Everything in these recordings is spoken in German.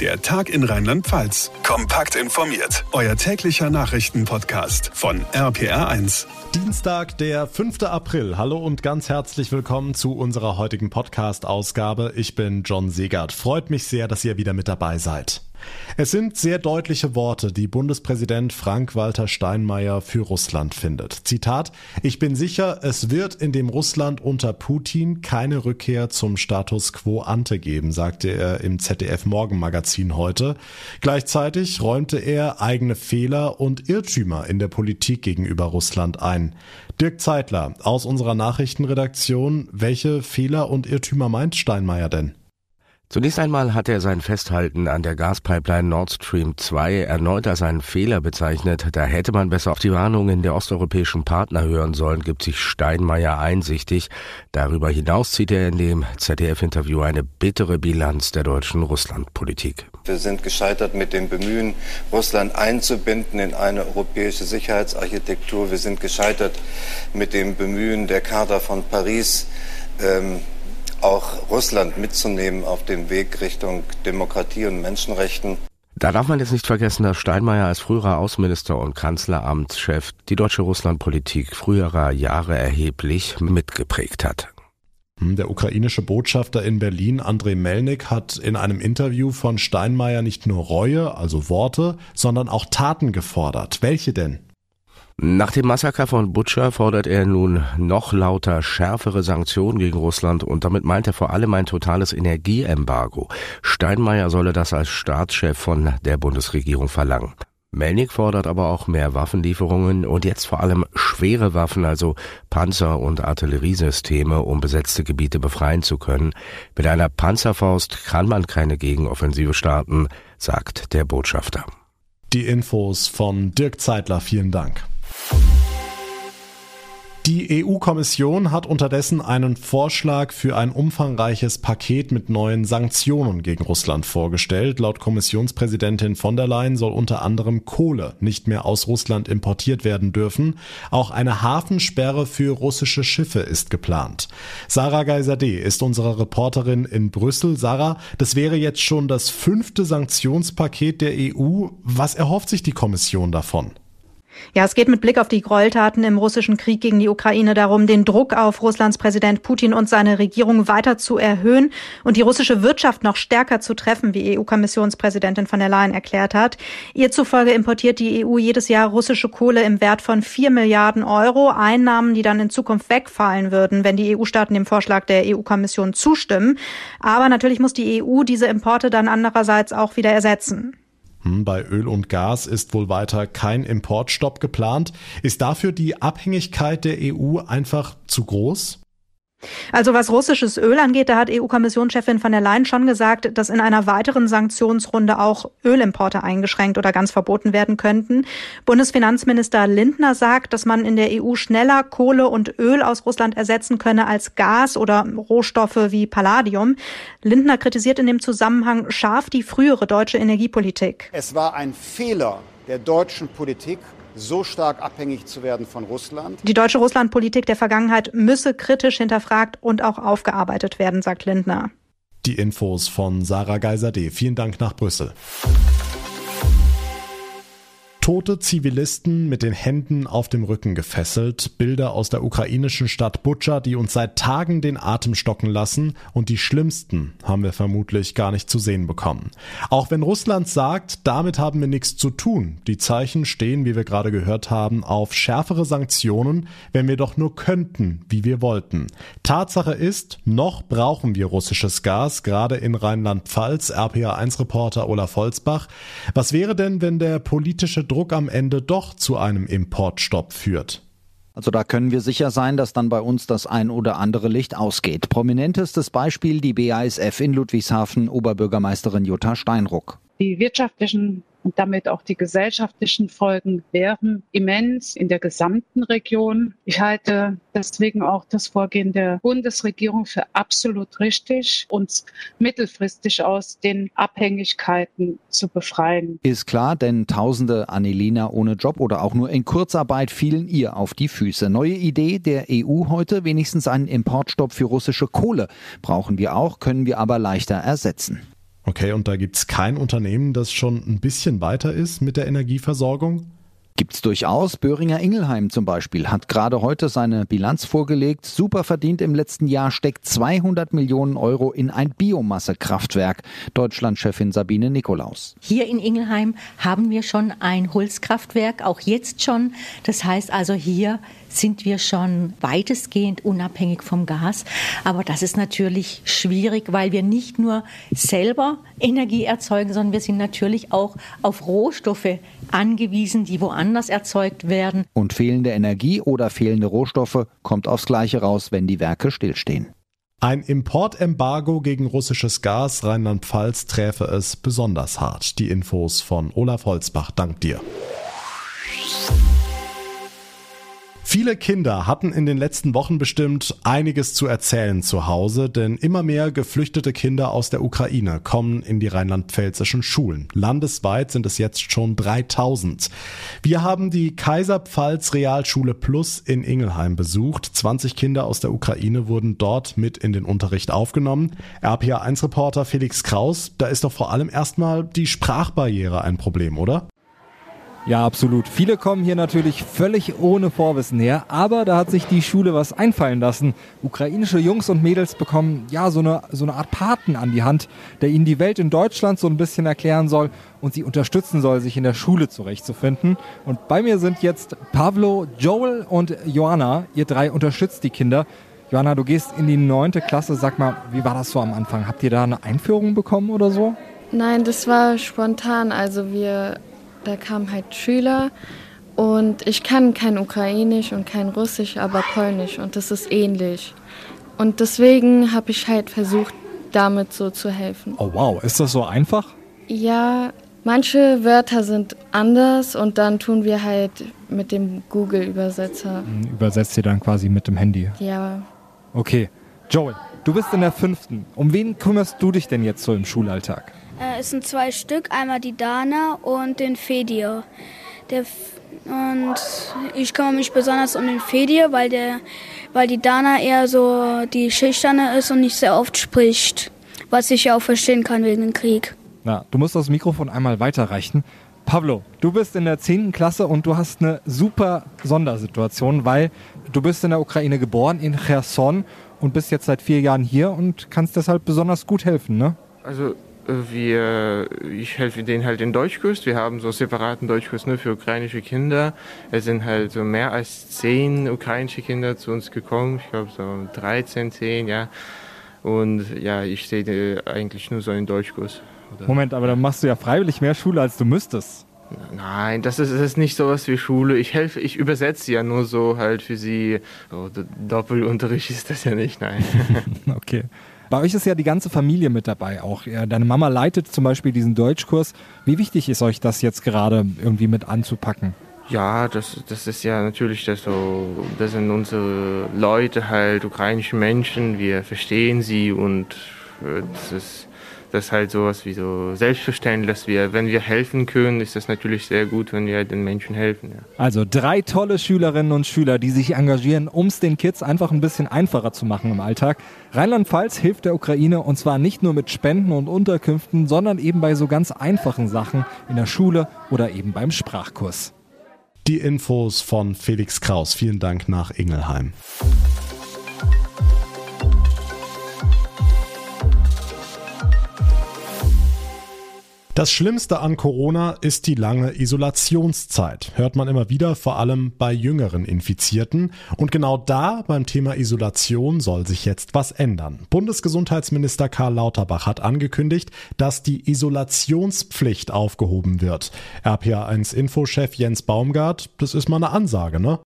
Der Tag in Rheinland-Pfalz. Kompakt informiert. Euer täglicher Nachrichtenpodcast von RPR1. Dienstag, der 5. April. Hallo und ganz herzlich willkommen zu unserer heutigen Podcast-Ausgabe. Ich bin John Segert. Freut mich sehr, dass ihr wieder mit dabei seid. Es sind sehr deutliche Worte, die Bundespräsident Frank-Walter Steinmeier für Russland findet. Zitat, ich bin sicher, es wird in dem Russland unter Putin keine Rückkehr zum Status quo ante geben, sagte er im ZDF Morgenmagazin heute. Gleichzeitig räumte er eigene Fehler und Irrtümer in der Politik gegenüber Russland ein. Dirk Zeitler aus unserer Nachrichtenredaktion, welche Fehler und Irrtümer meint Steinmeier denn? Zunächst einmal hat er sein Festhalten an der Gaspipeline Nord Stream 2 erneut als einen Fehler bezeichnet. Da hätte man besser auf die Warnungen der osteuropäischen Partner hören sollen, gibt sich Steinmeier einsichtig. Darüber hinaus zieht er in dem ZDF-Interview eine bittere Bilanz der deutschen Russlandpolitik. Wir sind gescheitert mit dem Bemühen, Russland einzubinden in eine europäische Sicherheitsarchitektur. Wir sind gescheitert mit dem Bemühen der Charta von Paris, ähm, auch Russland mitzunehmen auf dem Weg Richtung Demokratie und Menschenrechten. Da darf man jetzt nicht vergessen, dass Steinmeier als früherer Außenminister und Kanzleramtschef die deutsche Russlandpolitik früherer Jahre erheblich mitgeprägt hat. Hm, der ukrainische Botschafter in Berlin, Andrei Melnik, hat in einem Interview von Steinmeier nicht nur Reue, also Worte, sondern auch Taten gefordert. Welche denn? Nach dem Massaker von Butcher fordert er nun noch lauter schärfere Sanktionen gegen Russland und damit meint er vor allem ein totales Energieembargo. Steinmeier solle das als Staatschef von der Bundesregierung verlangen. Melnik fordert aber auch mehr Waffenlieferungen und jetzt vor allem schwere Waffen, also Panzer- und Artilleriesysteme, um besetzte Gebiete befreien zu können. Mit einer Panzerfaust kann man keine Gegenoffensive starten, sagt der Botschafter. Die Infos von Dirk Zeitler, vielen Dank. Die EU-Kommission hat unterdessen einen Vorschlag für ein umfangreiches Paket mit neuen Sanktionen gegen Russland vorgestellt. Laut Kommissionspräsidentin von der Leyen soll unter anderem Kohle nicht mehr aus Russland importiert werden dürfen. Auch eine Hafensperre für russische Schiffe ist geplant. Sarah Geiser-D ist unsere Reporterin in Brüssel. Sarah, das wäre jetzt schon das fünfte Sanktionspaket der EU. Was erhofft sich die Kommission davon? Ja, es geht mit Blick auf die Gräueltaten im russischen Krieg gegen die Ukraine darum, den Druck auf Russlands Präsident Putin und seine Regierung weiter zu erhöhen und die russische Wirtschaft noch stärker zu treffen, wie EU-Kommissionspräsidentin von der Leyen erklärt hat. Ihr zufolge importiert die EU jedes Jahr russische Kohle im Wert von vier Milliarden Euro, Einnahmen, die dann in Zukunft wegfallen würden, wenn die EU-Staaten dem Vorschlag der EU-Kommission zustimmen. Aber natürlich muss die EU diese Importe dann andererseits auch wieder ersetzen. Hm, bei Öl und Gas ist wohl weiter kein Importstopp geplant. Ist dafür die Abhängigkeit der EU einfach zu groß? Also was russisches Öl angeht, da hat EU-Kommissionschefin von der Leyen schon gesagt, dass in einer weiteren Sanktionsrunde auch Ölimporte eingeschränkt oder ganz verboten werden könnten. Bundesfinanzminister Lindner sagt, dass man in der EU schneller Kohle und Öl aus Russland ersetzen könne als Gas oder Rohstoffe wie Palladium. Lindner kritisiert in dem Zusammenhang scharf die frühere deutsche Energiepolitik. Es war ein Fehler der deutschen Politik, so stark abhängig zu werden von Russland. Die deutsche Russlandpolitik der Vergangenheit müsse kritisch hinterfragt und auch aufgearbeitet werden, sagt Lindner. Die Infos von Sarah Geiser-D. Vielen Dank nach Brüssel. Tote Zivilisten mit den Händen auf dem Rücken gefesselt, Bilder aus der ukrainischen Stadt Butscha, die uns seit Tagen den Atem stocken lassen und die schlimmsten haben wir vermutlich gar nicht zu sehen bekommen. Auch wenn Russland sagt, damit haben wir nichts zu tun, die Zeichen stehen, wie wir gerade gehört haben, auf schärfere Sanktionen, wenn wir doch nur könnten, wie wir wollten. Tatsache ist, noch brauchen wir russisches Gas, gerade in Rheinland-Pfalz, RPA1-Reporter Olaf Holzbach. Was wäre denn, wenn der politische Druck am Ende doch zu einem Importstopp führt. Also da können wir sicher sein, dass dann bei uns das ein oder andere Licht ausgeht. Prominentestes Beispiel die BASF in Ludwigshafen, Oberbürgermeisterin Jutta Steinruck. Die wirtschaftlichen und damit auch die gesellschaftlichen Folgen wären immens in der gesamten Region. Ich halte deswegen auch das Vorgehen der Bundesregierung für absolut richtig, uns mittelfristig aus den Abhängigkeiten zu befreien. Ist klar, denn Tausende Anelina ohne Job oder auch nur in Kurzarbeit fielen ihr auf die Füße. Neue Idee der EU heute, wenigstens einen Importstopp für russische Kohle. Brauchen wir auch, können wir aber leichter ersetzen. Okay, und da gibt's kein Unternehmen, das schon ein bisschen weiter ist mit der Energieversorgung? Gibt's durchaus. Böhringer Ingelheim zum Beispiel hat gerade heute seine Bilanz vorgelegt. Super verdient im letzten Jahr steckt 200 Millionen Euro in ein Biomassekraftwerk. Deutschlandchefin Sabine Nikolaus. Hier in Ingelheim haben wir schon ein Holzkraftwerk, auch jetzt schon. Das heißt also hier sind wir schon weitestgehend unabhängig vom Gas. Aber das ist natürlich schwierig, weil wir nicht nur selber Energie erzeugen, sondern wir sind natürlich auch auf Rohstoffe angewiesen, die woanders erzeugt werden. Und fehlende Energie oder fehlende Rohstoffe kommt aufs Gleiche raus, wenn die Werke stillstehen. Ein Importembargo gegen russisches Gas Rheinland-Pfalz träfe es besonders hart. Die Infos von Olaf Holzbach. Dank dir. Viele Kinder hatten in den letzten Wochen bestimmt einiges zu erzählen zu Hause, denn immer mehr geflüchtete Kinder aus der Ukraine kommen in die rheinland-pfälzischen Schulen. Landesweit sind es jetzt schon 3000. Wir haben die Kaiserpfalz Realschule Plus in Ingelheim besucht. 20 Kinder aus der Ukraine wurden dort mit in den Unterricht aufgenommen. RPA1-Reporter Felix Kraus, da ist doch vor allem erstmal die Sprachbarriere ein Problem, oder? Ja, absolut. Viele kommen hier natürlich völlig ohne Vorwissen her, aber da hat sich die Schule was einfallen lassen. Ukrainische Jungs und Mädels bekommen ja so eine, so eine Art Paten an die Hand, der ihnen die Welt in Deutschland so ein bisschen erklären soll und sie unterstützen soll, sich in der Schule zurechtzufinden. Und bei mir sind jetzt Pavlo, Joel und Joanna. Ihr drei unterstützt die Kinder. Joanna, du gehst in die neunte Klasse. Sag mal, wie war das so am Anfang? Habt ihr da eine Einführung bekommen oder so? Nein, das war spontan. Also wir da kamen halt Schüler und ich kann kein Ukrainisch und kein Russisch, aber Polnisch und das ist ähnlich. Und deswegen habe ich halt versucht, damit so zu helfen. Oh wow, ist das so einfach? Ja, manche Wörter sind anders und dann tun wir halt mit dem Google-Übersetzer. Hm, übersetzt ihr dann quasi mit dem Handy? Ja. Okay. Joel, du bist in der fünften. Um wen kümmerst du dich denn jetzt so im Schulalltag? Äh, es sind zwei Stück, einmal die Dana und den Fedir. Der, und ich kümmere mich besonders um den Fedir, weil, der, weil die Dana eher so die Schüchterne ist und nicht sehr oft spricht, was ich ja auch verstehen kann wegen dem Krieg. Na, du musst das Mikrofon einmal weiterreichen. Pablo, du bist in der 10. Klasse und du hast eine super Sondersituation, weil du bist in der Ukraine geboren, in Cherson und bist jetzt seit vier Jahren hier und kannst deshalb besonders gut helfen, ne? Also wir, ich helfe denen halt in Deutschkurs. Wir haben so separaten Deutschkurs nur für ukrainische Kinder. Es sind halt so mehr als zehn ukrainische Kinder zu uns gekommen. Ich glaube so 13, 10, ja. Und ja, ich sehe eigentlich nur so einen Deutschkurs. Oder Moment, aber dann machst du ja freiwillig mehr Schule, als du müsstest. Nein, das ist, das ist nicht sowas wie Schule. Ich helfe, ich übersetze ja nur so halt für sie. So, Doppelunterricht ist das ja nicht, nein. okay. Bei euch ist ja die ganze Familie mit dabei auch. Deine Mama leitet zum Beispiel diesen Deutschkurs. Wie wichtig ist euch das jetzt gerade irgendwie mit anzupacken? Ja, das, das ist ja natürlich das so, das sind unsere Leute halt, ukrainische Menschen, wir verstehen sie und äh, das ist das ist halt sowas wie so selbstverständlich, dass wir, wenn wir helfen können, ist das natürlich sehr gut, wenn wir den Menschen helfen. Ja. Also drei tolle Schülerinnen und Schüler, die sich engagieren, um es den Kids einfach ein bisschen einfacher zu machen im Alltag. Rheinland-Pfalz hilft der Ukraine und zwar nicht nur mit Spenden und Unterkünften, sondern eben bei so ganz einfachen Sachen in der Schule oder eben beim Sprachkurs. Die Infos von Felix Kraus. Vielen Dank nach Ingelheim. Das Schlimmste an Corona ist die lange Isolationszeit. Hört man immer wieder, vor allem bei jüngeren Infizierten. Und genau da beim Thema Isolation soll sich jetzt was ändern. Bundesgesundheitsminister Karl Lauterbach hat angekündigt, dass die Isolationspflicht aufgehoben wird. RPA1 Infochef Jens Baumgart, das ist mal eine Ansage, ne?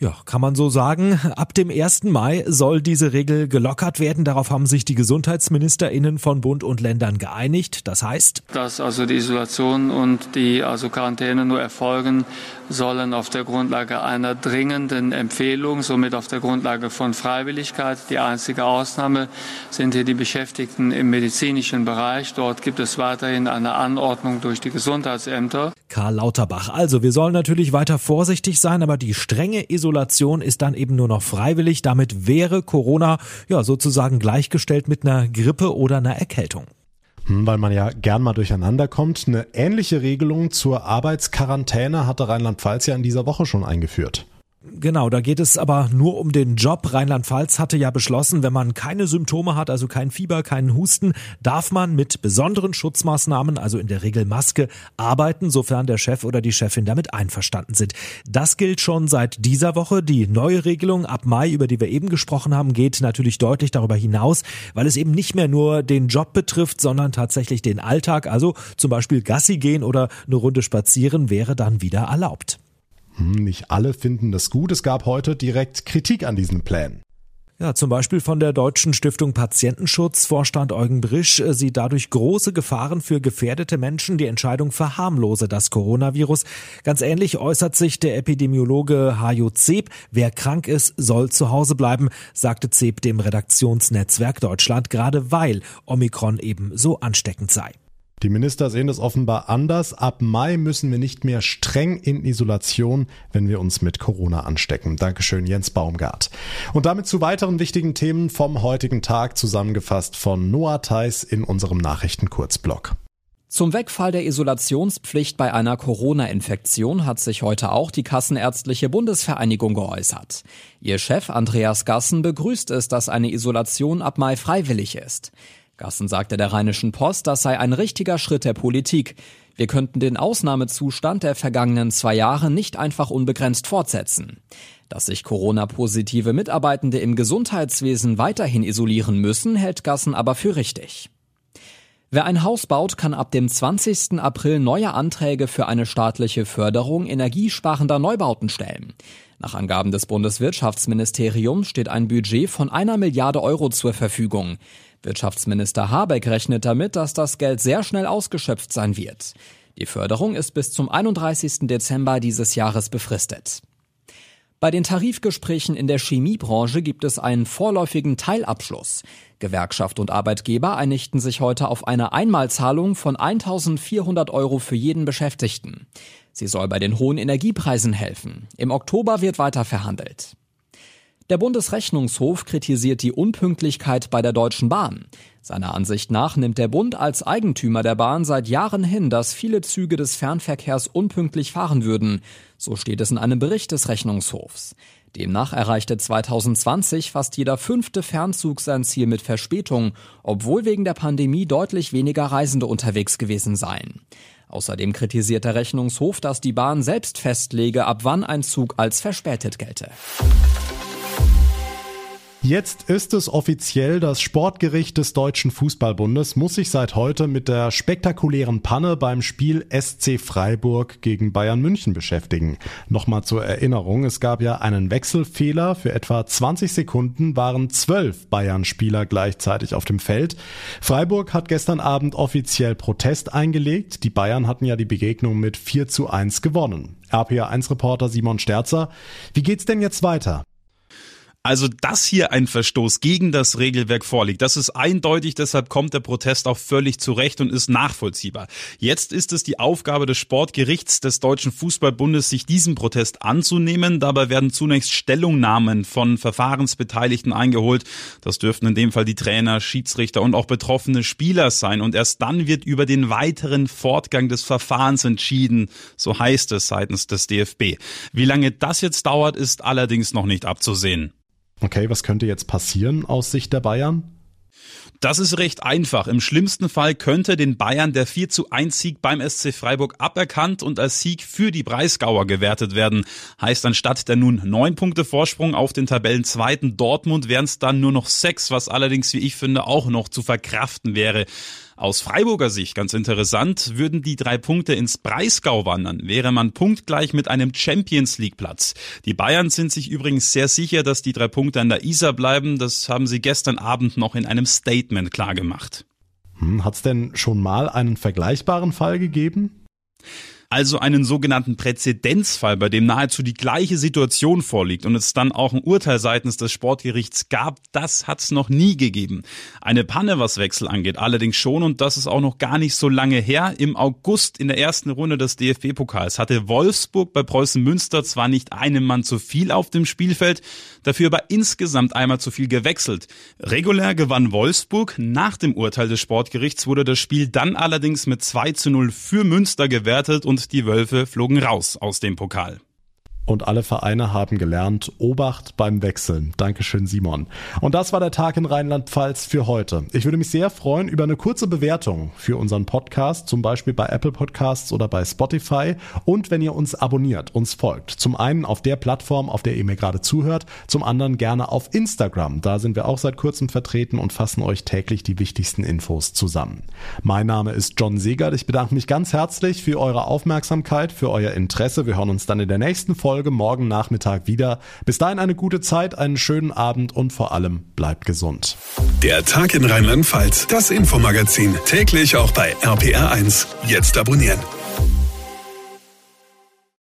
Ja, kann man so sagen. Ab dem 1. Mai soll diese Regel gelockert werden. Darauf haben sich die GesundheitsministerInnen von Bund und Ländern geeinigt. Das heißt, dass also die Isolation und die also Quarantäne nur erfolgen sollen auf der Grundlage einer dringenden Empfehlung, somit auf der Grundlage von Freiwilligkeit. Die einzige Ausnahme sind hier die Beschäftigten im medizinischen Bereich. Dort gibt es weiterhin eine Anordnung durch die Gesundheitsämter. Karl Lauterbach. Also, wir sollen natürlich weiter vorsichtig sein, aber die strenge Isolation ist dann eben nur noch freiwillig. Damit wäre Corona ja sozusagen gleichgestellt mit einer Grippe oder einer Erkältung. Hm, weil man ja gern mal durcheinander kommt. Eine ähnliche Regelung zur Arbeitsquarantäne hatte Rheinland-Pfalz ja in dieser Woche schon eingeführt. Genau, da geht es aber nur um den Job. Rheinland-Pfalz hatte ja beschlossen, wenn man keine Symptome hat, also kein Fieber, keinen Husten, darf man mit besonderen Schutzmaßnahmen, also in der Regel Maske, arbeiten, sofern der Chef oder die Chefin damit einverstanden sind. Das gilt schon seit dieser Woche. Die neue Regelung ab Mai, über die wir eben gesprochen haben, geht natürlich deutlich darüber hinaus, weil es eben nicht mehr nur den Job betrifft, sondern tatsächlich den Alltag. Also zum Beispiel Gassi gehen oder eine Runde spazieren wäre dann wieder erlaubt. Hm, nicht alle finden das gut. Es gab heute direkt Kritik an diesen Plänen. Ja, zum Beispiel von der Deutschen Stiftung Patientenschutz. Vorstand Eugen Brisch äh, sieht dadurch große Gefahren für gefährdete Menschen. Die Entscheidung verharmlose das Coronavirus. Ganz ähnlich äußert sich der Epidemiologe Hajo Zeb. Wer krank ist, soll zu Hause bleiben, sagte Zeb dem Redaktionsnetzwerk Deutschland, gerade weil Omikron eben so ansteckend sei. Die Minister sehen es offenbar anders. Ab Mai müssen wir nicht mehr streng in Isolation, wenn wir uns mit Corona anstecken. Dankeschön, Jens Baumgart. Und damit zu weiteren wichtigen Themen vom heutigen Tag zusammengefasst von Noah Theis in unserem Nachrichtenkurzblock. Zum Wegfall der Isolationspflicht bei einer Corona-Infektion hat sich heute auch die Kassenärztliche Bundesvereinigung geäußert. Ihr Chef Andreas Gassen begrüßt es, dass eine Isolation ab Mai freiwillig ist. Gassen sagte der Rheinischen Post, das sei ein richtiger Schritt der Politik. Wir könnten den Ausnahmezustand der vergangenen zwei Jahre nicht einfach unbegrenzt fortsetzen. Dass sich Corona-positive Mitarbeitende im Gesundheitswesen weiterhin isolieren müssen, hält Gassen aber für richtig. Wer ein Haus baut, kann ab dem 20. April neue Anträge für eine staatliche Förderung energiesparender Neubauten stellen. Nach Angaben des Bundeswirtschaftsministeriums steht ein Budget von einer Milliarde Euro zur Verfügung. Wirtschaftsminister Habeck rechnet damit, dass das Geld sehr schnell ausgeschöpft sein wird. Die Förderung ist bis zum 31. Dezember dieses Jahres befristet. Bei den Tarifgesprächen in der Chemiebranche gibt es einen vorläufigen Teilabschluss. Gewerkschaft und Arbeitgeber einigten sich heute auf eine Einmalzahlung von 1400 Euro für jeden Beschäftigten. Sie soll bei den hohen Energiepreisen helfen. Im Oktober wird weiter verhandelt. Der Bundesrechnungshof kritisiert die Unpünktlichkeit bei der Deutschen Bahn. Seiner Ansicht nach nimmt der Bund als Eigentümer der Bahn seit Jahren hin, dass viele Züge des Fernverkehrs unpünktlich fahren würden. So steht es in einem Bericht des Rechnungshofs. Demnach erreichte 2020 fast jeder fünfte Fernzug sein Ziel mit Verspätung, obwohl wegen der Pandemie deutlich weniger Reisende unterwegs gewesen seien. Außerdem kritisiert der Rechnungshof, dass die Bahn selbst festlege, ab wann ein Zug als verspätet gelte. Jetzt ist es offiziell, das Sportgericht des Deutschen Fußballbundes muss sich seit heute mit der spektakulären Panne beim Spiel SC Freiburg gegen Bayern München beschäftigen. Nochmal zur Erinnerung, es gab ja einen Wechselfehler. Für etwa 20 Sekunden waren zwölf Bayern-Spieler gleichzeitig auf dem Feld. Freiburg hat gestern Abend offiziell Protest eingelegt. Die Bayern hatten ja die Begegnung mit 4 zu 1 gewonnen. RPA1-Reporter Simon Sterzer. Wie geht's denn jetzt weiter? Also, dass hier ein Verstoß gegen das Regelwerk vorliegt, das ist eindeutig, deshalb kommt der Protest auch völlig zurecht und ist nachvollziehbar. Jetzt ist es die Aufgabe des Sportgerichts des Deutschen Fußballbundes, sich diesem Protest anzunehmen. Dabei werden zunächst Stellungnahmen von Verfahrensbeteiligten eingeholt. Das dürften in dem Fall die Trainer, Schiedsrichter und auch betroffene Spieler sein. Und erst dann wird über den weiteren Fortgang des Verfahrens entschieden, so heißt es seitens des DFB. Wie lange das jetzt dauert, ist allerdings noch nicht abzusehen. Okay, was könnte jetzt passieren aus Sicht der Bayern? Das ist recht einfach. Im schlimmsten Fall könnte den Bayern der 4 zu 1 Sieg beim SC Freiburg aberkannt und als Sieg für die Breisgauer gewertet werden. Heißt anstatt der nun neun Punkte Vorsprung auf den Tabellenzweiten Dortmund wären es dann nur noch sechs, was allerdings, wie ich finde, auch noch zu verkraften wäre. Aus Freiburger Sicht ganz interessant, würden die drei Punkte ins Breisgau wandern, wäre man punktgleich mit einem Champions League Platz. Die Bayern sind sich übrigens sehr sicher, dass die drei Punkte an der Isar bleiben. Das haben sie gestern Abend noch in einem Statement klargemacht. Hm, Hat es denn schon mal einen vergleichbaren Fall gegeben? Also einen sogenannten Präzedenzfall, bei dem nahezu die gleiche Situation vorliegt und es dann auch ein Urteil seitens des Sportgerichts gab, das hat es noch nie gegeben. Eine Panne, was Wechsel angeht, allerdings schon und das ist auch noch gar nicht so lange her. Im August in der ersten Runde des DFB-Pokals hatte Wolfsburg bei Preußen Münster zwar nicht einen Mann zu viel auf dem Spielfeld, dafür aber insgesamt einmal zu viel gewechselt. Regulär gewann Wolfsburg. Nach dem Urteil des Sportgerichts wurde das Spiel dann allerdings mit 2 zu 0 für Münster gewertet und die Wölfe flogen raus aus dem Pokal und alle Vereine haben gelernt, Obacht beim Wechseln. Dankeschön, Simon. Und das war der Tag in Rheinland-Pfalz für heute. Ich würde mich sehr freuen über eine kurze Bewertung für unseren Podcast, zum Beispiel bei Apple Podcasts oder bei Spotify. Und wenn ihr uns abonniert, uns folgt. Zum einen auf der Plattform, auf der ihr mir gerade zuhört, zum anderen gerne auf Instagram. Da sind wir auch seit kurzem vertreten und fassen euch täglich die wichtigsten Infos zusammen. Mein Name ist John Segert. Ich bedanke mich ganz herzlich für eure Aufmerksamkeit, für euer Interesse. Wir hören uns dann in der nächsten Folge Folge morgen Nachmittag wieder. Bis dahin eine gute Zeit, einen schönen Abend und vor allem bleibt gesund. Der Tag in Rheinland-Pfalz, das Infomagazin, täglich auch bei RPR1. Jetzt abonnieren.